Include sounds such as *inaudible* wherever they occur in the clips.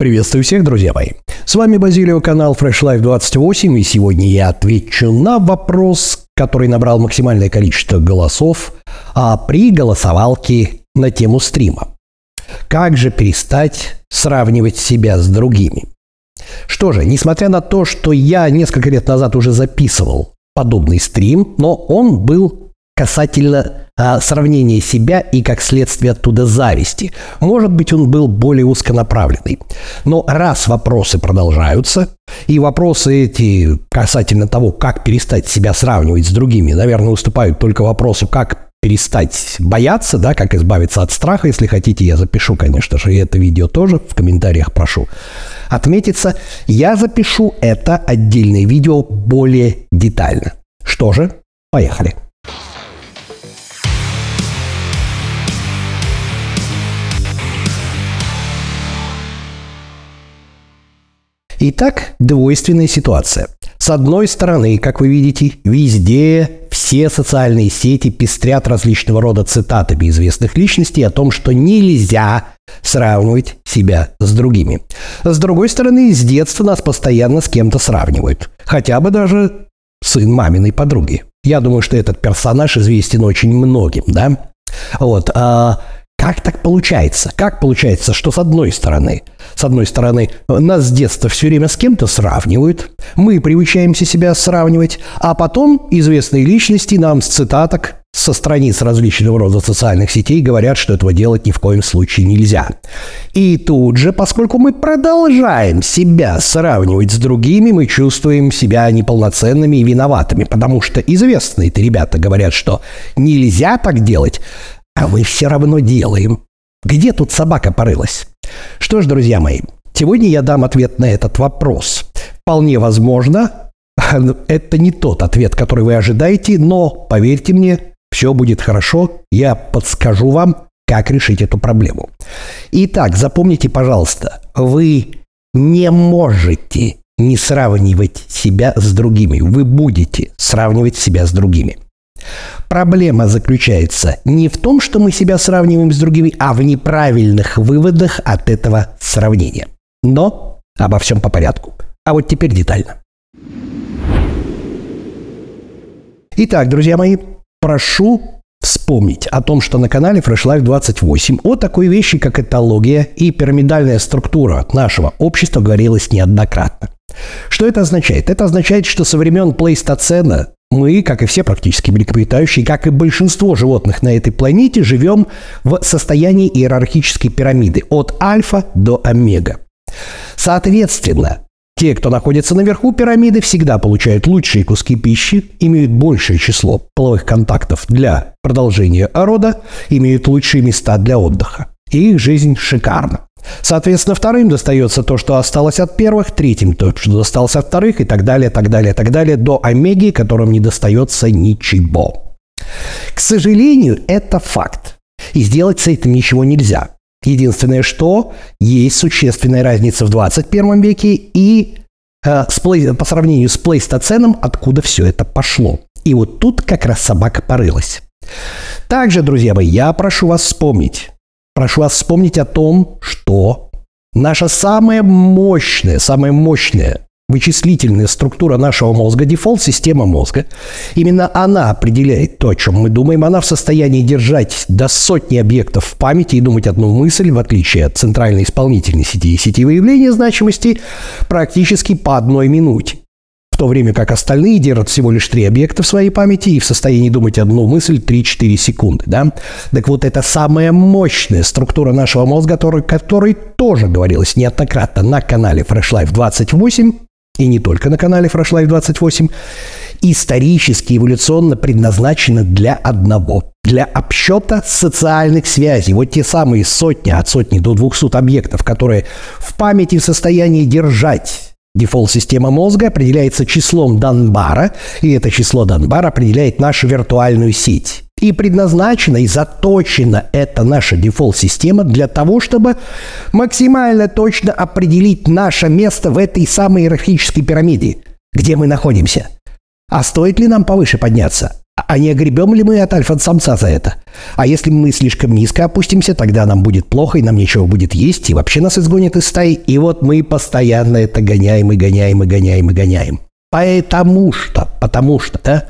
Приветствую всех, друзья мои. С вами Базилио, канал Fresh Life 28, и сегодня я отвечу на вопрос, который набрал максимальное количество голосов а при голосовалке на тему стрима. Как же перестать сравнивать себя с другими? Что же, несмотря на то, что я несколько лет назад уже записывал подобный стрим, но он был касательно а, сравнения себя и, как следствие оттуда, зависти. Может быть, он был более узконаправленный. Но раз вопросы продолжаются, и вопросы эти касательно того, как перестать себя сравнивать с другими, наверное, уступают только вопросу, как перестать бояться, да, как избавиться от страха. Если хотите, я запишу, конечно же, и это видео тоже в комментариях прошу отметиться. Я запишу это отдельное видео более детально. Что же, поехали. Итак, двойственная ситуация. С одной стороны, как вы видите, везде все социальные сети пестрят различного рода цитатами известных личностей о том, что нельзя сравнивать себя с другими. С другой стороны, с детства нас постоянно с кем-то сравнивают. Хотя бы даже сын маминой подруги. Я думаю, что этот персонаж известен очень многим, да? Вот. А как так получается? Как получается, что с одной стороны, с одной стороны, нас с детства все время с кем-то сравнивают, мы приучаемся себя сравнивать, а потом известные личности нам с цитаток со страниц различного рода социальных сетей говорят, что этого делать ни в коем случае нельзя. И тут же, поскольку мы продолжаем себя сравнивать с другими, мы чувствуем себя неполноценными и виноватыми, потому что известные-то ребята говорят, что нельзя так делать, а мы все равно делаем. Где тут собака порылась? Что ж, друзья мои, сегодня я дам ответ на этот вопрос. Вполне возможно, *laughs* это не тот ответ, который вы ожидаете, но, поверьте мне, все будет хорошо, я подскажу вам, как решить эту проблему. Итак, запомните, пожалуйста, вы не можете не сравнивать себя с другими. Вы будете сравнивать себя с другими. Проблема заключается не в том, что мы себя сравниваем с другими, а в неправильных выводах от этого сравнения. Но обо всем по порядку. А вот теперь детально. Итак, друзья мои, прошу вспомнить о том, что на канале Fresh Life 28 о такой вещи, как этология и пирамидальная структура нашего общества говорилось неоднократно. Что это означает? Это означает, что со времен плейстоцена мы, как и все практически млекопитающие, как и большинство животных на этой планете, живем в состоянии иерархической пирамиды от альфа до омега. Соответственно, те, кто находится наверху пирамиды, всегда получают лучшие куски пищи, имеют большее число половых контактов для продолжения рода, имеют лучшие места для отдыха. И их жизнь шикарна. Соответственно, вторым достается то, что осталось от первых, третьим то, что досталось от вторых и так далее, так далее, так далее, до омеги, которым не достается ничего. К сожалению, это факт. И сделать с этим ничего нельзя. Единственное, что есть существенная разница в 21 веке и э, с по сравнению с плейстоценом, откуда все это пошло. И вот тут как раз собака порылась. Также, друзья мои, я прошу вас вспомнить, прошу вас вспомнить о том, что наша самая мощная, самая мощная вычислительная структура нашего мозга, дефолт-система мозга, именно она определяет то, о чем мы думаем. Она в состоянии держать до сотни объектов в памяти и думать одну мысль, в отличие от центральной исполнительной сети и сети выявления значимости, практически по одной минуте в то время как остальные держат всего лишь три объекта в своей памяти и в состоянии думать одну мысль 3-4 секунды. Да? Так вот, это самая мощная структура нашего мозга, которой, которой тоже говорилось неоднократно на канале Fresh Life 28, и не только на канале Fresh Life 28, исторически, эволюционно предназначена для одного – для обсчета социальных связей. Вот те самые сотни, от сотни до двухсот объектов, которые в памяти в состоянии держать Дефолт-система мозга определяется числом Данбара, и это число Данбара определяет нашу виртуальную сеть. И предназначена и заточена эта наша дефолт-система для того, чтобы максимально точно определить наше место в этой самой иерархической пирамиде, где мы находимся. А стоит ли нам повыше подняться? А не огребем ли мы от альфа-самца за это? А если мы слишком низко опустимся, тогда нам будет плохо, и нам нечего будет есть, и вообще нас изгонят из стаи. И вот мы постоянно это гоняем и гоняем и гоняем и гоняем. Потому что, потому что, да,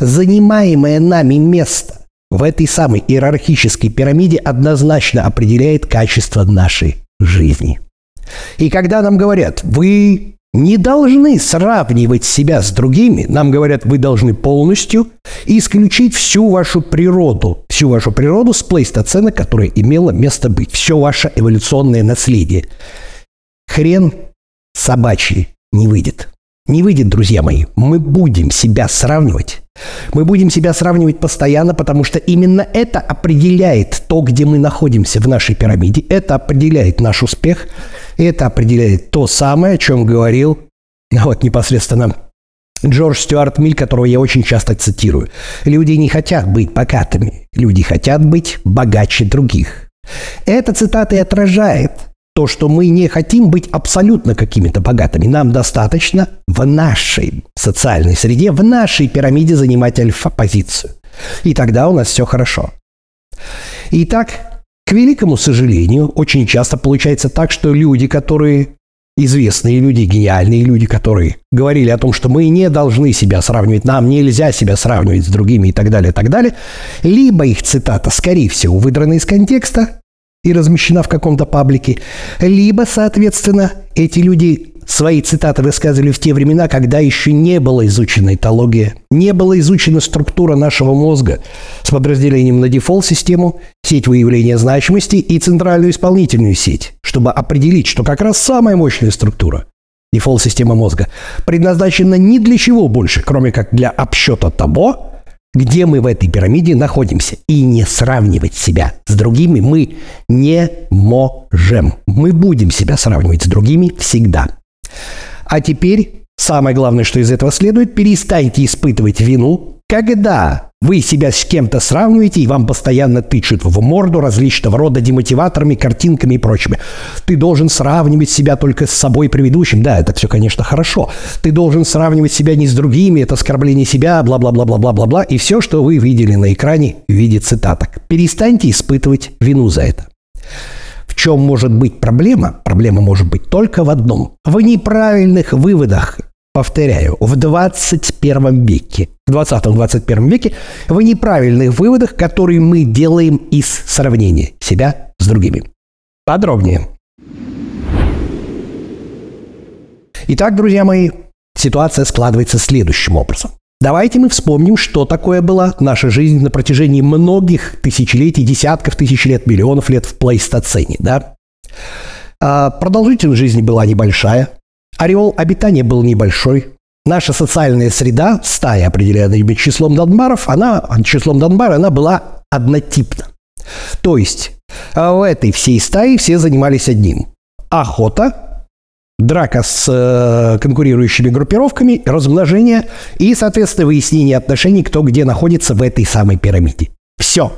занимаемое нами место в этой самой иерархической пирамиде однозначно определяет качество нашей жизни. И когда нам говорят, вы не должны сравнивать себя с другими, нам говорят, вы должны полностью исключить всю вашу природу, всю вашу природу с плейстоцена, которая имела место быть, все ваше эволюционное наследие. Хрен собачий не выйдет. Не выйдет, друзья мои. Мы будем себя сравнивать. Мы будем себя сравнивать постоянно, потому что именно это определяет то, где мы находимся в нашей пирамиде. Это определяет наш успех. Это определяет то самое, о чем говорил *laughs* вот непосредственно Джордж Стюарт Миль, которого я очень часто цитирую. Люди не хотят быть богатыми. Люди хотят быть богаче других. Эта цитата и отражает то, что мы не хотим быть абсолютно какими-то богатыми. Нам достаточно в нашей социальной среде, в нашей пирамиде занимать альфа-позицию. И тогда у нас все хорошо. Итак, к великому сожалению, очень часто получается так, что люди, которые известные люди, гениальные люди, которые говорили о том, что мы не должны себя сравнивать, нам нельзя себя сравнивать с другими и так далее, и так далее, либо их цитата, скорее всего, выдрана из контекста, и размещена в каком-то паблике, либо, соответственно, эти люди свои цитаты высказывали в те времена, когда еще не была изучена этология, не была изучена структура нашего мозга с подразделением на дефолт-систему, сеть выявления значимости и центральную исполнительную сеть, чтобы определить, что как раз самая мощная структура дефолт-система мозга предназначена ни для чего больше, кроме как для обсчета того, где мы в этой пирамиде находимся. И не сравнивать себя с другими мы не можем. Мы будем себя сравнивать с другими всегда. А теперь самое главное, что из этого следует, перестаньте испытывать вину, когда вы себя с кем-то сравниваете, и вам постоянно тычут в морду различного рода демотиваторами, картинками и прочими. Ты должен сравнивать себя только с собой предыдущим. Да, это все, конечно, хорошо. Ты должен сравнивать себя не с другими, это оскорбление себя, бла-бла-бла-бла-бла-бла-бла. И все, что вы видели на экране в виде цитаток. Перестаньте испытывать вину за это. В чем может быть проблема? Проблема может быть только в одном. В неправильных выводах Повторяю, в 21 веке, в 20-21 веке, в неправильных выводах, которые мы делаем из сравнения себя с другими. Подробнее. Итак, друзья мои, ситуация складывается следующим образом. Давайте мы вспомним, что такое была наша жизнь на протяжении многих тысячелетий, десятков тысяч лет, миллионов лет в плейстоцене, да? А продолжительность жизни была небольшая, Ореол обитания был небольшой. Наша социальная среда, стая, определяемая числом Донбаров, она, числом Донбара, она была однотипна. То есть а в этой всей стае все занимались одним. Охота, драка с э, конкурирующими группировками, размножение и, соответственно, выяснение отношений, кто где находится в этой самой пирамиде. Все.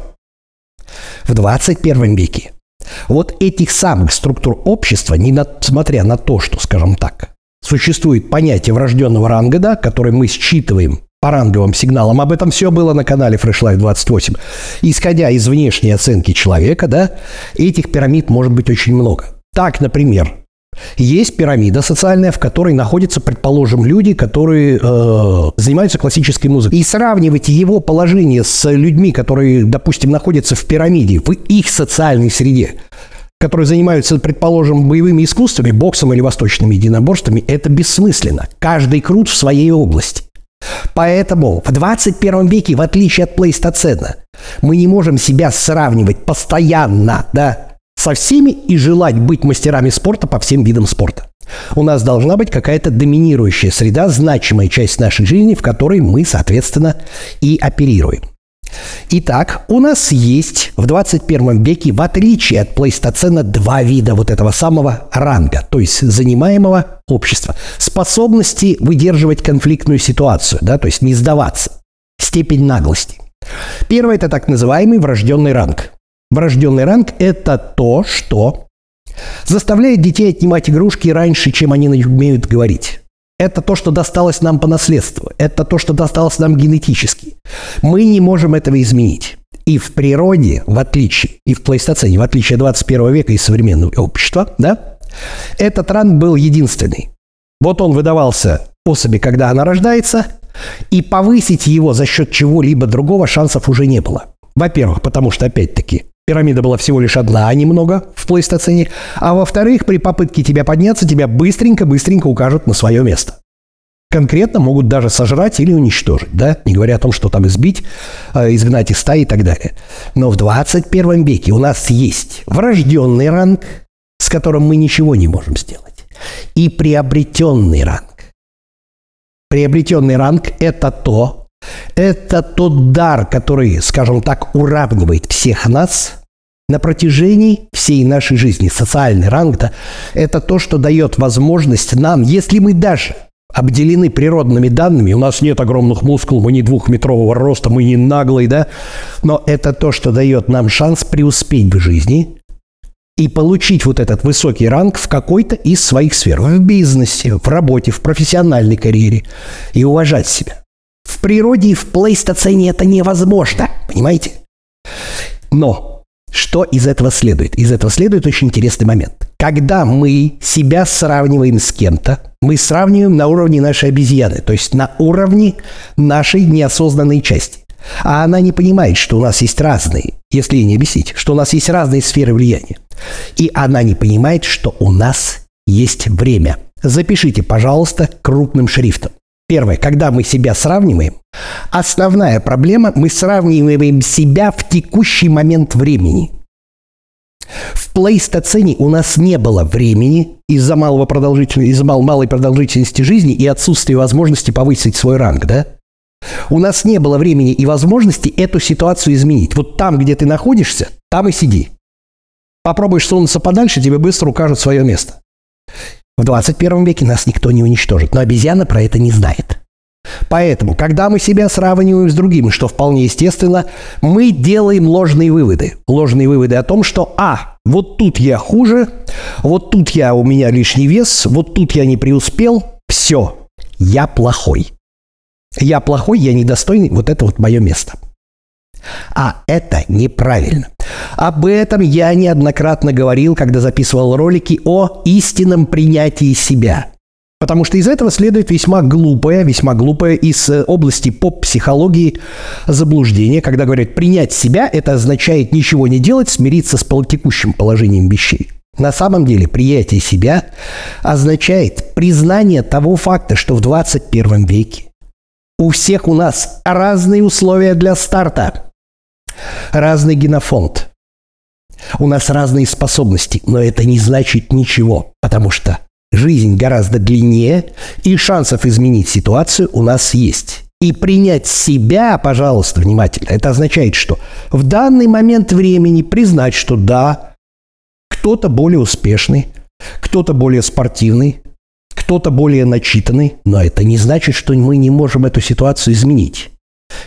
В 21 веке вот этих самых структур общества, несмотря на то, что, скажем так, существует понятие врожденного ранга, да, которое мы считываем по ранговым сигналам. Об этом все было на канале Fresh Life 28. Исходя из внешней оценки человека, да, этих пирамид может быть очень много. Так, например, есть пирамида социальная, в которой находятся, предположим, люди, которые э, занимаются классической музыкой. И сравнивать его положение с людьми, которые, допустим, находятся в пирамиде, в их социальной среде, которые занимаются, предположим, боевыми искусствами, боксом или восточными единоборствами, это бессмысленно. Каждый крут в своей области. Поэтому в 21 веке, в отличие от плейстоцена, мы не можем себя сравнивать постоянно, да, со всеми и желать быть мастерами спорта по всем видам спорта. У нас должна быть какая-то доминирующая среда, значимая часть нашей жизни, в которой мы, соответственно, и оперируем. Итак, у нас есть в 21 веке, в отличие от плейстоцена, два вида вот этого самого ранга, то есть занимаемого общества. Способности выдерживать конфликтную ситуацию, да, то есть не сдаваться. Степень наглости. Первое – это так называемый врожденный ранг. Врожденный ранг – это то, что заставляет детей отнимать игрушки раньше, чем они умеют говорить. Это то, что досталось нам по наследству. Это то, что досталось нам генетически. Мы не можем этого изменить. И в природе, в отличие, и в плейстоцене, в отличие от 21 века и современного общества, да, этот ранг был единственный. Вот он выдавался особи, когда она рождается, и повысить его за счет чего-либо другого шансов уже не было. Во-первых, потому что, опять-таки, пирамида была всего лишь одна, а не много в плейстоцене. А во-вторых, при попытке тебя подняться, тебя быстренько-быстренько укажут на свое место. Конкретно могут даже сожрать или уничтожить, да, не говоря о том, что там избить, э, изгнать из стаи и так далее. Но в 21 веке у нас есть врожденный ранг, с которым мы ничего не можем сделать, и приобретенный ранг. Приобретенный ранг – это то, это тот дар, который, скажем так, уравнивает всех нас на протяжении всей нашей жизни. Социальный ранг да, – это то, что дает возможность нам, если мы даже обделены природными данными, у нас нет огромных мускул, мы не двухметрового роста, мы не наглые, да, но это то, что дает нам шанс преуспеть в жизни и получить вот этот высокий ранг в какой-то из своих сфер, в бизнесе, в работе, в профессиональной карьере и уважать себя. Природе и в плейстоцене это невозможно, понимаете? Но что из этого следует? Из этого следует очень интересный момент. Когда мы себя сравниваем с кем-то, мы сравниваем на уровне нашей обезьяны, то есть на уровне нашей неосознанной части. А она не понимает, что у нас есть разные, если не объяснить, что у нас есть разные сферы влияния. И она не понимает, что у нас есть время. Запишите, пожалуйста, крупным шрифтом. Первое, когда мы себя сравниваем, основная проблема, мы сравниваем себя в текущий момент времени. В плейстоцене у нас не было времени из-за малого продолжительности, из-за малой продолжительности жизни и отсутствия возможности повысить свой ранг, да? У нас не было времени и возможности эту ситуацию изменить. Вот там, где ты находишься, там и сиди. Попробуешь сунуться подальше, тебе быстро укажут свое место. В 21 веке нас никто не уничтожит, но обезьяна про это не знает. Поэтому, когда мы себя сравниваем с другими, что вполне естественно, мы делаем ложные выводы. Ложные выводы о том, что «А, вот тут я хуже, вот тут я, у меня лишний вес, вот тут я не преуспел, все, я плохой». Я плохой, я недостойный, вот это вот мое место. А это неправильно. Об этом я неоднократно говорил, когда записывал ролики о истинном принятии себя. Потому что из этого следует весьма глупое, весьма глупое из э, области поп-психологии заблуждение, когда говорят «принять себя» – это означает ничего не делать, смириться с текущим положением вещей. На самом деле принятие себя означает признание того факта, что в 21 веке у всех у нас разные условия для старта разный генофонд. У нас разные способности, но это не значит ничего, потому что жизнь гораздо длиннее, и шансов изменить ситуацию у нас есть. И принять себя, пожалуйста, внимательно, это означает, что в данный момент времени признать, что да, кто-то более успешный, кто-то более спортивный, кто-то более начитанный, но это не значит, что мы не можем эту ситуацию изменить.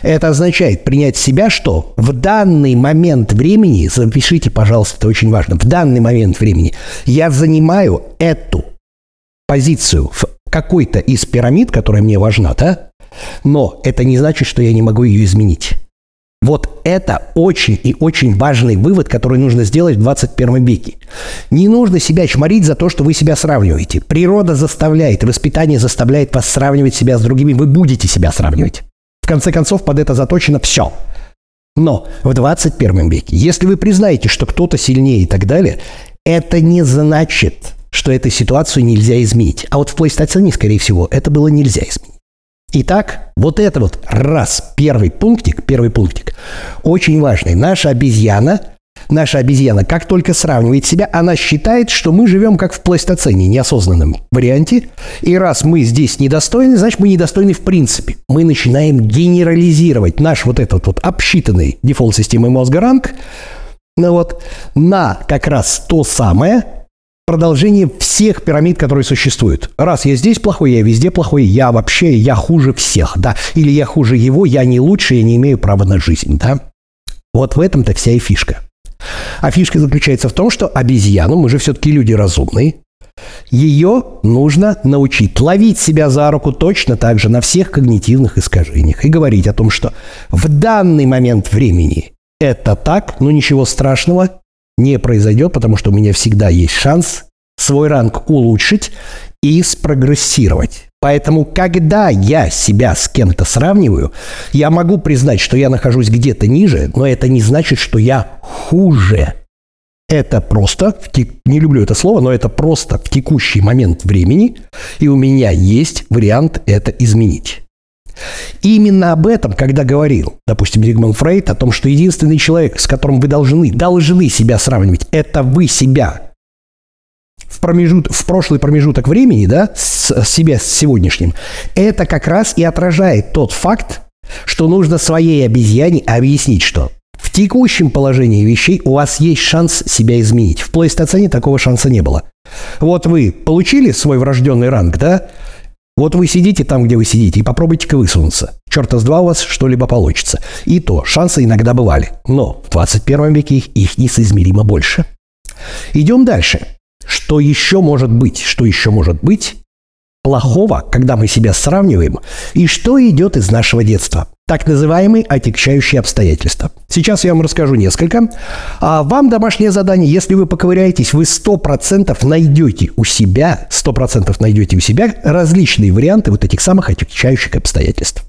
Это означает принять себя, что в данный момент времени, запишите, пожалуйста, это очень важно, в данный момент времени я занимаю эту позицию в какой-то из пирамид, которая мне важна, да? Но это не значит, что я не могу ее изменить. Вот это очень и очень важный вывод, который нужно сделать в 21 веке. Не нужно себя чморить за то, что вы себя сравниваете. Природа заставляет, воспитание заставляет вас сравнивать себя с другими. Вы будете себя сравнивать конце концов, под это заточено все. Но в 21 веке, если вы признаете, что кто-то сильнее и так далее, это не значит, что эту ситуацию нельзя изменить. А вот в плейстоцене, скорее всего, это было нельзя изменить. Итак, вот это вот раз, первый пунктик, первый пунктик, очень важный. Наша обезьяна Наша обезьяна, как только сравнивает себя, она считает, что мы живем как в плейстоцене, неосознанном варианте. И раз мы здесь недостойны, значит, мы недостойны в принципе. Мы начинаем генерализировать наш вот этот вот обсчитанный дефолт системы мозга ранг ну вот, на как раз то самое, продолжение всех пирамид, которые существуют. Раз я здесь плохой, я везде плохой, я вообще, я хуже всех, да. Или я хуже его, я не лучше, я не имею права на жизнь, да. Вот в этом-то вся и фишка. А фишка заключается в том, что обезьяну, мы же все-таки люди разумные, Ее нужно научить ловить себя за руку точно так же на всех когнитивных искажениях и говорить о том, что в данный момент времени это так, но ничего страшного не произойдет, потому что у меня всегда есть шанс свой ранг улучшить и спрогрессировать. Поэтому, когда я себя с кем-то сравниваю, я могу признать, что я нахожусь где-то ниже, но это не значит, что я хуже. Это просто, не люблю это слово, но это просто в текущий момент времени, и у меня есть вариант это изменить. Именно об этом, когда говорил, допустим, Зигмунд Фрейд, о том, что единственный человек, с которым вы должны, должны себя сравнивать, это вы себя в, промежут, в прошлый промежуток времени, да, с, с себя с сегодняшним, это как раз и отражает тот факт, что нужно своей обезьяне объяснить, что в текущем положении вещей у вас есть шанс себя изменить. В плейстоцене такого шанса не было. Вот вы получили свой врожденный ранг, да? Вот вы сидите там, где вы сидите, и попробуйте-ка высунуться. Черта с два у вас что-либо получится. И то, шансы иногда бывали. Но в 21 веке их, их несоизмеримо больше. Идем дальше. Что еще может быть? Что еще может быть плохого, когда мы себя сравниваем, и что идет из нашего детства? Так называемые отягчающие обстоятельства. Сейчас я вам расскажу несколько. А вам домашнее задание, если вы поковыряетесь, вы 100% найдете у себя, 100% найдете у себя различные варианты вот этих самых отягчающих обстоятельств.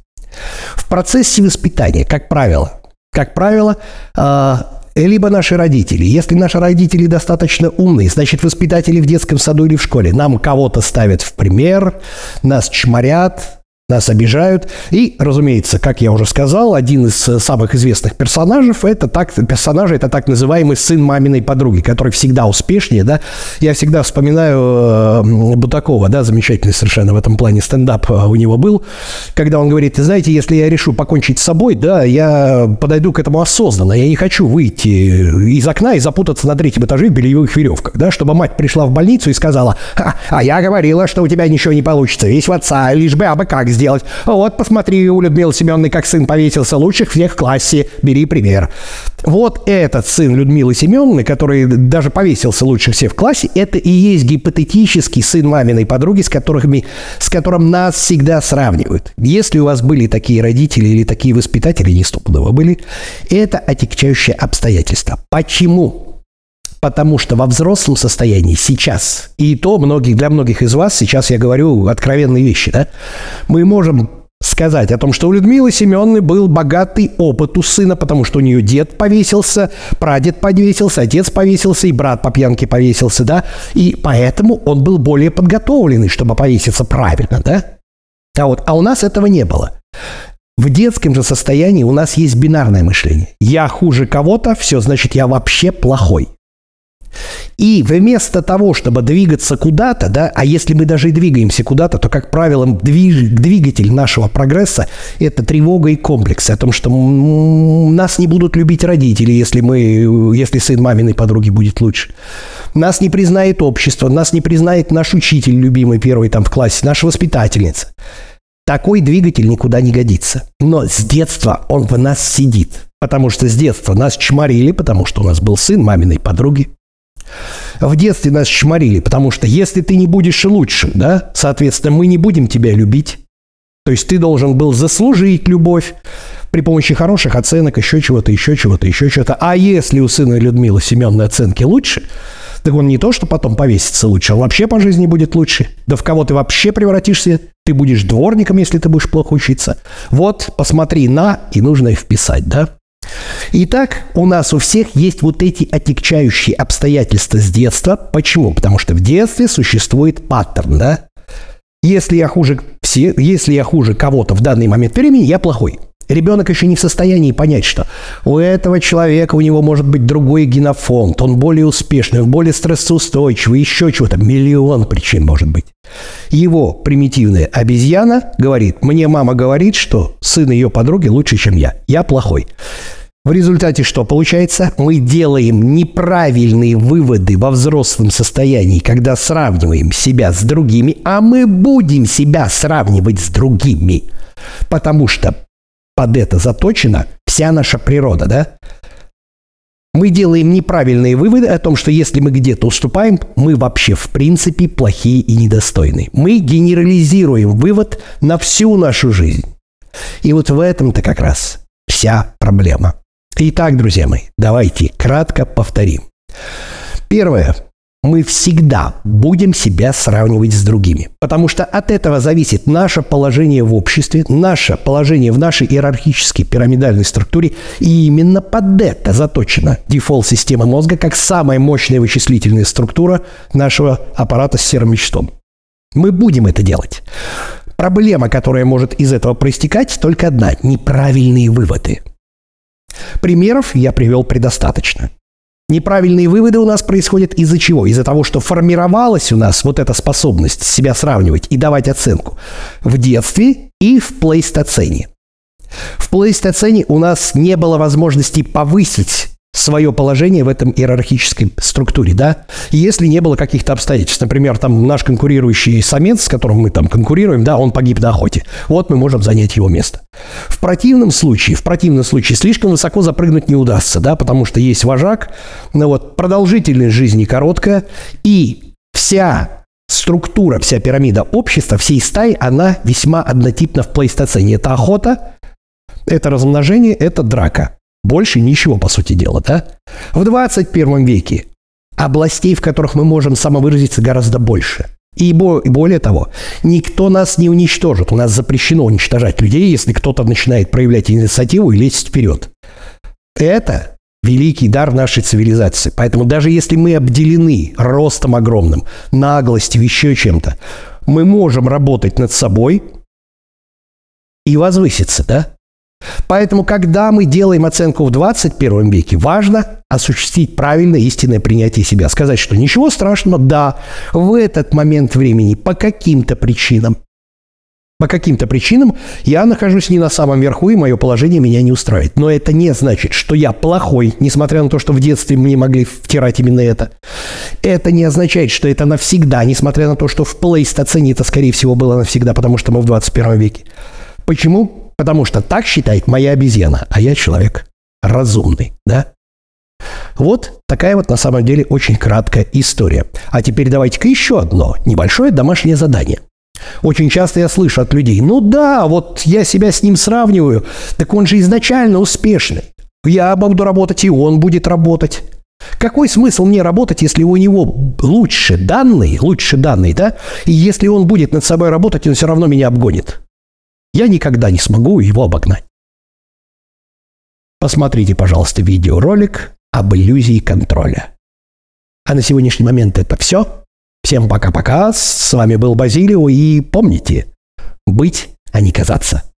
В процессе воспитания, как правило, как правило, а, либо наши родители. Если наши родители достаточно умные, значит, воспитатели в детском саду или в школе нам кого-то ставят в пример, нас чморят, нас обижают. И, разумеется, как я уже сказал, один из э, самых известных персонажей это так, персонажи это так называемый сын маминой подруги, который всегда успешнее, да. Я всегда вспоминаю э, Бутакова, да, замечательный совершенно в этом плане стендап э, у него был, когда он говорит, знаете, если я решу покончить с собой, да, я подойду к этому осознанно, я не хочу выйти из окна и запутаться на третьем этаже в бельевых веревках, да, чтобы мать пришла в больницу и сказала, а я говорила, что у тебя ничего не получится, весь в отца, лишь бы абы как сделать сделать. Вот, посмотри, у Людмилы Семеновны, как сын повесился лучших всех в классе, бери пример. Вот этот сын Людмилы Семеновны, который даже повесился лучше всех в классе, это и есть гипотетический сын маминой подруги, с, которыми, с которым нас всегда сравнивают. Если у вас были такие родители или такие воспитатели, не стопудово были, это отягчающее обстоятельство. Почему? Потому что во взрослом состоянии сейчас, и то многих, для многих из вас, сейчас я говорю откровенные вещи, да, мы можем сказать о том, что у Людмилы Семеновны был богатый опыт у сына, потому что у нее дед повесился, прадед повесился, отец повесился, и брат по пьянке повесился, да, и поэтому он был более подготовленный, чтобы повеситься правильно, да. А вот, а у нас этого не было. В детском же состоянии у нас есть бинарное мышление. Я хуже кого-то, все, значит, я вообще плохой. И вместо того, чтобы двигаться куда-то, да, а если мы даже и двигаемся куда-то, то, как правило, движ, двигатель нашего прогресса – это тревога и комплексы о том, что нас не будут любить родители, если, мы, если сын маминой подруги будет лучше. Нас не признает общество, нас не признает наш учитель любимый первый там в классе, наша воспитательница. Такой двигатель никуда не годится. Но с детства он в нас сидит. Потому что с детства нас чморили, потому что у нас был сын маминой подруги. В детстве нас чморили, потому что если ты не будешь лучше, да, соответственно, мы не будем тебя любить. То есть ты должен был заслужить любовь при помощи хороших оценок, еще чего-то, еще чего-то, еще чего-то. А если у сына Людмилы Семеновны оценки лучше, так он не то, что потом повесится лучше, он вообще по жизни будет лучше. Да в кого ты вообще превратишься? Ты будешь дворником, если ты будешь плохо учиться. Вот, посмотри на, и нужно их вписать, да? Итак, у нас у всех есть вот эти отягчающие обстоятельства с детства. Почему? Потому что в детстве существует паттерн, да? Если я хуже все, если я хуже кого-то в данный момент времени, я плохой. Ребенок еще не в состоянии понять, что у этого человека у него может быть другой генофонд, он более успешный, он более стрессоустойчивый, еще чего-то. Миллион причин может быть. Его примитивная обезьяна говорит, мне мама говорит, что сын ее подруги лучше, чем я. Я плохой. В результате что получается? Мы делаем неправильные выводы во взрослом состоянии, когда сравниваем себя с другими, а мы будем себя сравнивать с другими. Потому что под это заточена вся наша природа, да? Мы делаем неправильные выводы о том, что если мы где-то уступаем, мы вообще в принципе плохие и недостойные. Мы генерализируем вывод на всю нашу жизнь. И вот в этом-то как раз вся проблема. Итак, друзья мои, давайте кратко повторим. Первое мы всегда будем себя сравнивать с другими. Потому что от этого зависит наше положение в обществе, наше положение в нашей иерархической пирамидальной структуре. И именно под это заточена дефолт-система мозга как самая мощная вычислительная структура нашего аппарата с серым веществом. Мы будем это делать. Проблема, которая может из этого проистекать, только одна – неправильные выводы. Примеров я привел предостаточно. Неправильные выводы у нас происходят из-за чего? Из-за того, что формировалась у нас вот эта способность себя сравнивать и давать оценку в детстве и в плейстоцене. В плейстоцене у нас не было возможности повысить свое положение в этом иерархической структуре, да, если не было каких-то обстоятельств. Например, там наш конкурирующий самец, с которым мы там конкурируем, да, он погиб на охоте. Вот мы можем занять его место. В противном случае, в противном случае слишком высоко запрыгнуть не удастся, да, потому что есть вожак, но вот продолжительность жизни короткая, и вся структура, вся пирамида общества, всей стаи, она весьма однотипна в плейстоцене. Это охота, это размножение, это драка. Больше ничего, по сути дела, да? В 21 веке областей, в которых мы можем самовыразиться, гораздо больше. И более того, никто нас не уничтожит. У нас запрещено уничтожать людей, если кто-то начинает проявлять инициативу и лезть вперед. Это великий дар нашей цивилизации. Поэтому даже если мы обделены ростом огромным, наглостью, еще чем-то, мы можем работать над собой и возвыситься, да? Поэтому, когда мы делаем оценку в 21 веке, важно осуществить правильное истинное принятие себя. Сказать, что ничего страшного, да, в этот момент времени по каким-то причинам, по каким-то причинам я нахожусь не на самом верху, и мое положение меня не устраивает. Но это не значит, что я плохой, несмотря на то, что в детстве мне могли втирать именно это. Это не означает, что это навсегда, несмотря на то, что в плейстоцене это, скорее всего, было навсегда, потому что мы в 21 веке. Почему? Потому что так считает моя обезьяна, а я человек разумный, да? Вот такая вот на самом деле очень краткая история. А теперь давайте-ка еще одно небольшое домашнее задание. Очень часто я слышу от людей, ну да, вот я себя с ним сравниваю, так он же изначально успешный. Я буду работать, и он будет работать. Какой смысл мне работать, если у него лучше данные, лучше данные, да? И если он будет над собой работать, он все равно меня обгонит. Я никогда не смогу его обогнать. Посмотрите, пожалуйста, видеоролик об иллюзии контроля. А на сегодняшний момент это все. Всем пока-пока. С вами был Базилио и помните, быть, а не казаться.